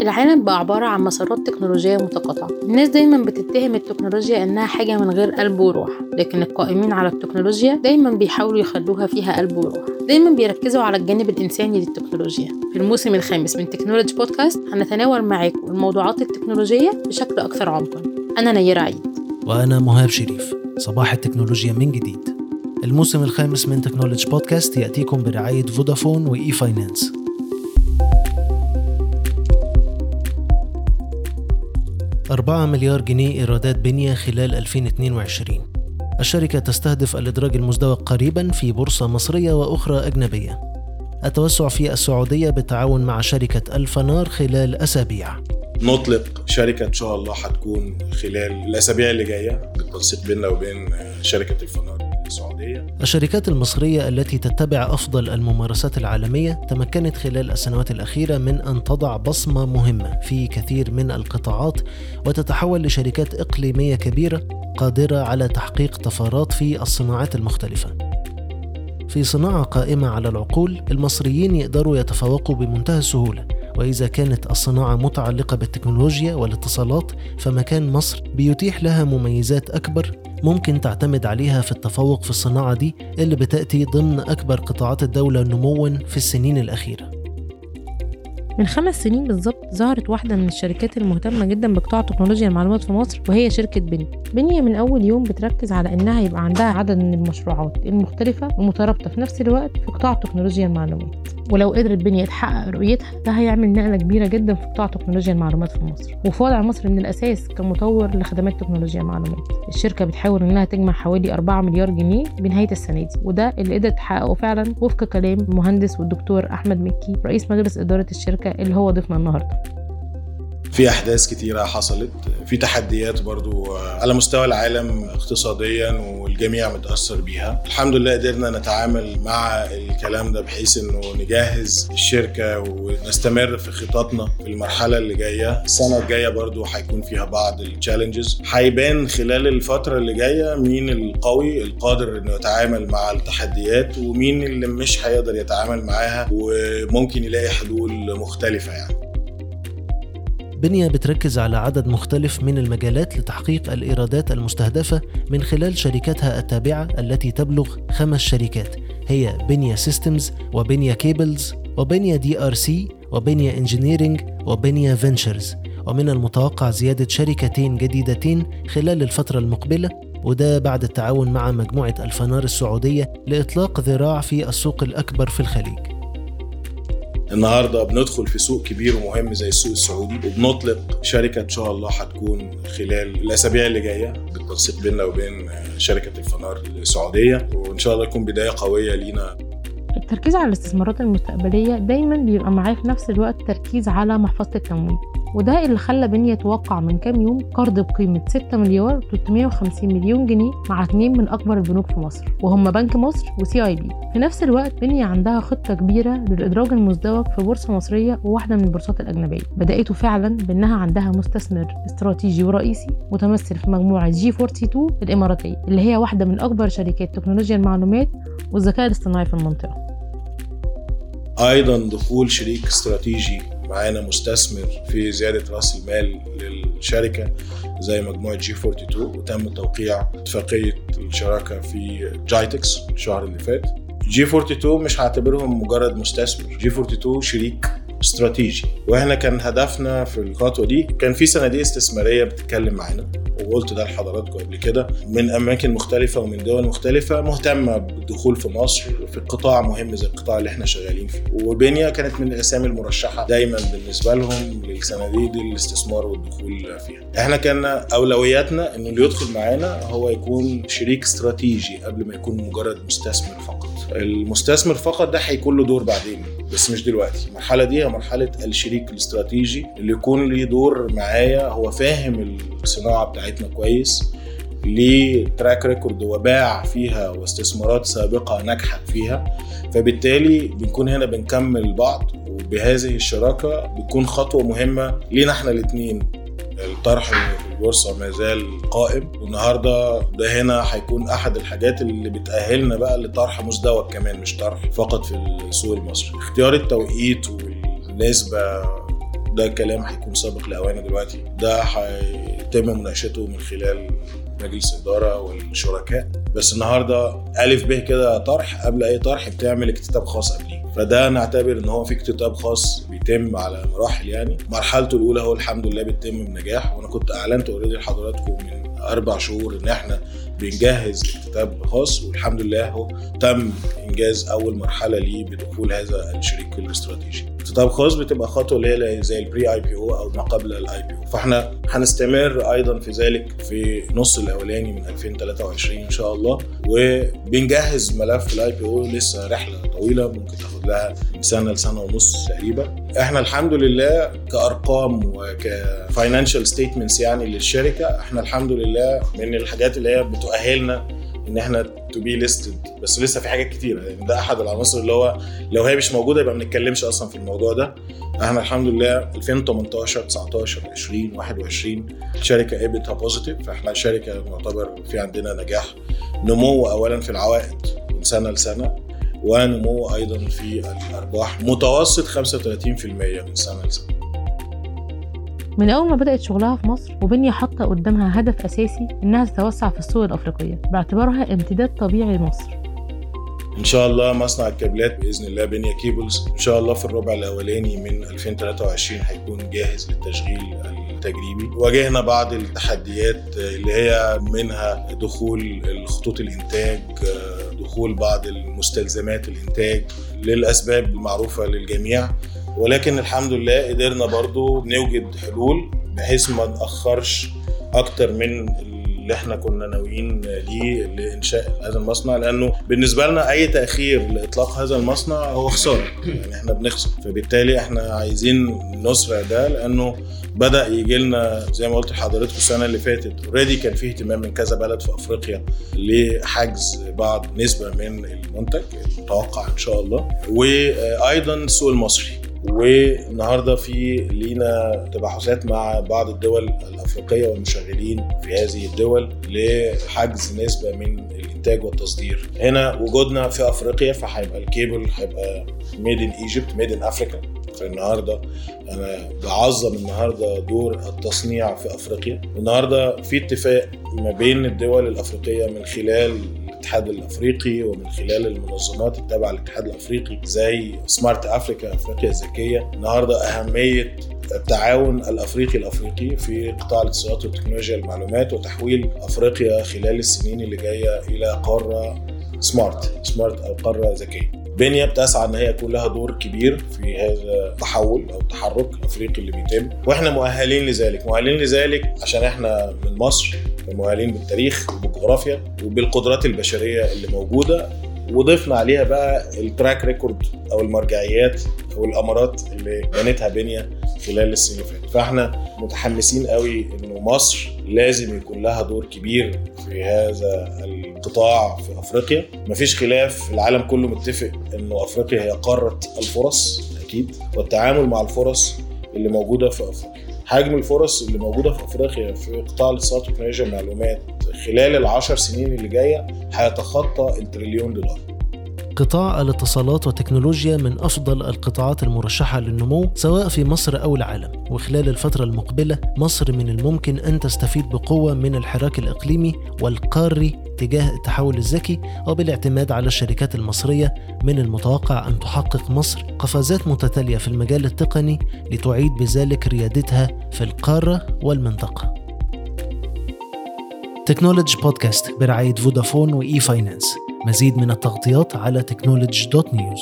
العالم بقى عبارة عن مسارات تكنولوجية متقاطعة. الناس دايما بتتهم التكنولوجيا إنها حاجة من غير قلب وروح لكن القائمين على التكنولوجيا دايما بيحاولوا يخلوها فيها قلب وروح. دايما بيركزوا على الجانب الإنساني للتكنولوجيا. في الموسم الخامس من Technology Podcast هنتناول معاكم الموضوعات التكنولوجية بشكل أكثر عمقا. أنا نيرة عيد. وأنا مهاب شريف. صباح التكنولوجيا من جديد. الموسم الخامس من Technology Podcast يأتيكم برعاية فودافون وإي فاينانس أربعة مليار جنيه إيرادات بنية خلال 2022 الشركة تستهدف الإدراج المزدوج قريبا في بورصة مصرية وأخرى أجنبية. التوسع في السعودية بالتعاون مع شركة الفنار خلال أسابيع. نطلق شركة إن شاء الله هتكون خلال الأسابيع اللي جاية بالتنسيق بيننا وبين شركة الفنار. السعودية. الشركات المصرية التي تتبع أفضل الممارسات العالمية تمكنت خلال السنوات الأخيرة من أن تضع بصمة مهمة في كثير من القطاعات وتتحول لشركات إقليمية كبيرة قادرة على تحقيق طفرات في الصناعات المختلفة. في صناعة قائمة على العقول المصريين يقدروا يتفوقوا بمنتهى السهولة وإذا كانت الصناعة متعلقة بالتكنولوجيا والاتصالات فمكان مصر بيتيح لها مميزات أكبر ممكن تعتمد عليها في التفوق في الصناعة دي اللي بتأتي ضمن أكبر قطاعات الدولة نموا في السنين الأخيرة. من خمس سنين بالظبط ظهرت واحدة من الشركات المهتمة جدا بقطاع تكنولوجيا المعلومات في مصر وهي شركة بني. بني من أول يوم بتركز على إنها يبقى عندها عدد من المشروعات المختلفة ومترابطة في نفس الوقت في قطاع تكنولوجيا المعلومات. ولو قدرت بني تحقق رؤيتها ده هيعمل نقلة كبيرة جدا في قطاع تكنولوجيا المعلومات في مصر. وفي وضع مصر من الأساس كمطور لخدمات تكنولوجيا المعلومات. الشركة بتحاول إنها تجمع حوالي 4 مليار جنيه بنهاية السنة دي وده اللي قدرت تحققه فعلا وفق كلام المهندس والدكتور أحمد مكي رئيس مجلس إدارة الشركة اللي هو ضيفنا النهارده. في أحداث كتيرة حصلت. في تحديات برضو على مستوى العالم اقتصاديا والجميع متأثر بيها. الحمد لله قدرنا نتعامل مع الكلام ده بحيث إنه نجهز الشركة ونستمر في خططنا في المرحلة اللي جاية. السنة الجاية برضو هيكون فيها بعض التشالنجز هيبان خلال الفترة اللي جاية مين القوي القادر إنه يتعامل مع التحديات ومين اللي مش هيقدر يتعامل معاها وممكن يلاقي حلول مختلفة يعني. بنيا بتركز على عدد مختلف من المجالات لتحقيق الإيرادات المستهدفة من خلال شركاتها التابعة التي تبلغ خمس شركات. هي بنيا Systems وبنيا Cables وبنيا DRC وبنيا Engineering وبنيا Ventures ومن المتوقع زيادة شركتين جديدتين خلال الفترة المقبلة وده بعد التعاون مع مجموعة الفنار السعودية لإطلاق ذراع في السوق الأكبر في الخليج. النهارده بندخل في سوق كبير ومهم زي السوق السعودي وبنطلق شركة إن شاء الله هتكون خلال الأسابيع اللي جاية بالتنسيق بيننا وبين شركة الفنار السعودية. وإن شاء الله يكون بداية قوية لينا. التركيز على الاستثمارات المستقبلية دايما بيبقى معاه في نفس الوقت تركيز على محفظة التمويل. وده اللي خلى بنية توقع من كام يوم قرض بقيمة 6 مليار 350 مليون جنيه مع اثنين من أكبر البنوك في مصر وهم بنك مصر وسي اي بي في نفس الوقت بنية عندها خطة كبيرة للإدراج المزدوج في بورصة مصرية وواحدة من البورصات الأجنبية. بدأته فعلا بأنها عندها مستثمر استراتيجي ورئيسي متمثل في مجموعة G 42 الإماراتية اللي هي واحدة من أكبر شركات تكنولوجيا المعلومات والذكاء الاصطناعي في المنطقة. أيضا دخول شريك استراتيجي معانا مستثمر في زيادة رأس المال للشركة زي مجموعة G 42 وتم توقيع اتفاقية الشراكة في جايتكس الشهر اللي فات. G 42 مش هعتبرهم مجرد مستثمر. G 42 شريك استراتيجي. وإحنا كان هدفنا في الخطوة دي كان في صناديق استثمارية بتتكلم معانا وقلت ده لحضراتكم قبل كده من أماكن مختلفة ومن دول مختلفة مهتمة بالدخول في مصر في قطاع مهم زي القطاع اللي إحنا شغالين فيه. وبنيا كانت من الأسامي المرشحة دايما بالنسبة لهم للصناديق دي الاستثمار والدخول فيها. إحنا كان أولوياتنا ان اللي يدخل معانا هو يكون شريك استراتيجي قبل ما يكون مجرد مستثمر فقط. المستثمر فقط ده هيكون له دور بعدين. بس مش دلوقتي. المرحلة دي هي مرحلة الشريك الاستراتيجي اللي يكون ليه دور معايا. هو فاهم الصناعة بتاعتنا كويس ليه track record وباع فيها واستثمارات سابقة نجحت فيها. فبالتالي بنكون هنا بنكمل بعض وبهذه الشراكة بتكون خطوة مهمة لينا إحنا الاثنين الطرح البورصة ما زال قائم. والنهاردة ده هنا هيكون أحد الحاجات اللي بتأهلنا بقى لطرح مزدوج كمان مش طرح فقط في السوق المصري. اختيار التوقيت نسبة ده كلام هيكون سابق لأوانه دلوقتي. ده هيتم مناقشته من خلال مجلس الإدارة والشركاء. بس النهاردة ألف به كده طرح قبل أي طرح بتعمل اكتتاب خاص قبليه. فده نعتبر إن هو في اكتتاب خاص بيتم على مراحل يعني مرحلته الأولى هو الحمد لله بيتم بنجاح وأنا كنت أعلنت اوريدي لحضراتكم من أربع شهور إن إحنا بنجهز اكتتاب خاص والحمد لله هو تم إنجاز أول مرحلة ليه بدخول هذا الشريك الإستراتيجي. اكتتاب خاص بتبقى خطوة اللي هي زي ال pre IPO أو ما قبل ال IPO. فاحنا هنستمر أيضا في ذلك في نص الأولاني من 2023 إن شاء الله. وبنجهز ملف ال IPO لسه رحلة طويلة ممكن تاخد لها سنة لسنة ونص تقريبا. إحنا الحمد لله كأرقام وك financial statements يعني للشركة إحنا الحمد لله من الحاجات اللي هي بتؤهلنا إن إحنا to be listed بس لسه في حاجات كتيرة. يعني ده أحد العناصر اللي هو لو هي مش موجودة يبقى ما بنتكلمش أصلا في الموضوع ده. إحنا الحمد لله 2018 19 20 21 الشركة قابلتها positive فإحنا شركة معتبر في عندنا نجاح. نمو اولا في العوائد من سنة لسنة ونمو أيضا في الأرباح متوسط 35% من سنة لسنة. من أول ما بدأت شغلها في مصر وبنيا حاطة قدامها هدف أساسي إنها تتوسع في السوق الأفريقية باعتبارها امتداد طبيعي لمصر. إن شاء الله مصنع الكابلات بإذن الله بنيا Cables إن شاء الله في الربع الأولاني من 2023 هيكون جاهز للتشغيل التجريبي. واجهنا بعض التحديات اللي هي منها دخول خطوط الإنتاج دخول بعض المستلزمات الإنتاج للأسباب المعروفة للجميع. ولكن الحمد لله قدرنا برضو نوجد حلول بحيث ما نأخرش أكتر من اللي إحنا كنا ناويين ليه لإنشاء هذا المصنع لأنه بالنسبة لنا أي تأخير لإطلاق هذا المصنع هو خسارة. يعني إحنا بنخسر. فبالتالي إحنا عايزين نسرع ده لأنه بدأ يجي لنا زي ما قلت لحضرتك السنة اللي فاتت. already كان في اهتمام من كذا بلد في أفريقيا لحجز بعض نسبة من المنتج المتوقع إن شاء الله. وأيضا السوق المصري. والنهارده في لينا تباحثات مع بعض الدول الأفريقية والمشغلين في هذه الدول لحجز نسبة من الإنتاج والتصدير. هنا وجودنا في أفريقيا فهيبقى الكيبل هيبقى made in Egypt made in Africa فالنهارده أنا بعظم النهارده دور التصنيع في أفريقيا. النهارده في اتفاق ما بين الدول الأفريقية من خلال الاتحاد الأفريقي ومن خلال المنظمات التابعة للاتحاد الأفريقي زي Smart Africa أفريقيا الذكية. النهارده أهمية التعاون الأفريقي الأفريقي في قطاع الاتصالات وتكنولوجيا المعلومات وتحويل أفريقيا خلال السنين اللي جاية إلى قارة smart smart أو قارة ذكية. بنيا بتسعى إن هي يكون لها دور كبير في هذا التحول أو التحرك الأفريقي اللي بيتم. وإحنا مؤهلين لذلك. مؤهلين لذلك عشان إحنا من مصر ومؤهلين بالتاريخ. وبالجغرافيا وبالقدرات البشرية اللي موجودة وضفنا عليها بقى ال track record أو المرجعيات أو الامارات اللي بنتها بنيا خلال السنين اللي فاتت. فإحنا متحمسين قوي إنه مصر لازم يكون لها دور كبير في هذا القطاع في أفريقيا. مفيش خلاف العالم كله متفق إنه أفريقيا هي قارة الفرص أكيد والتعامل مع الفرص اللي موجودة في أفريقيا. حجم الفرص اللي موجودة في أفريقيا في قطاع الاتصالات وتكنولوجيا المعلومات خلال العشر سنين اللي جاية هيتخطى التريليون دولار. قطاع الاتصالات والتكنولوجيا من أفضل القطاعات المرشحة للنمو سواء في مصر أو العالم. وخلال الفترة المقبلة مصر من الممكن أن تستفيد بقوة من الحراك الإقليمي والقاري تجاه التحول الذكي وبالاعتماد على الشركات المصرية من المتوقع أن تحقق مصر قفزات متتالية في المجال التقني لتعيد بذلك ريادتها في القارة والمنطقة. Technology Podcast برعاية فودافون وإي فاينانس مزيد من التغطيات على Technology dot news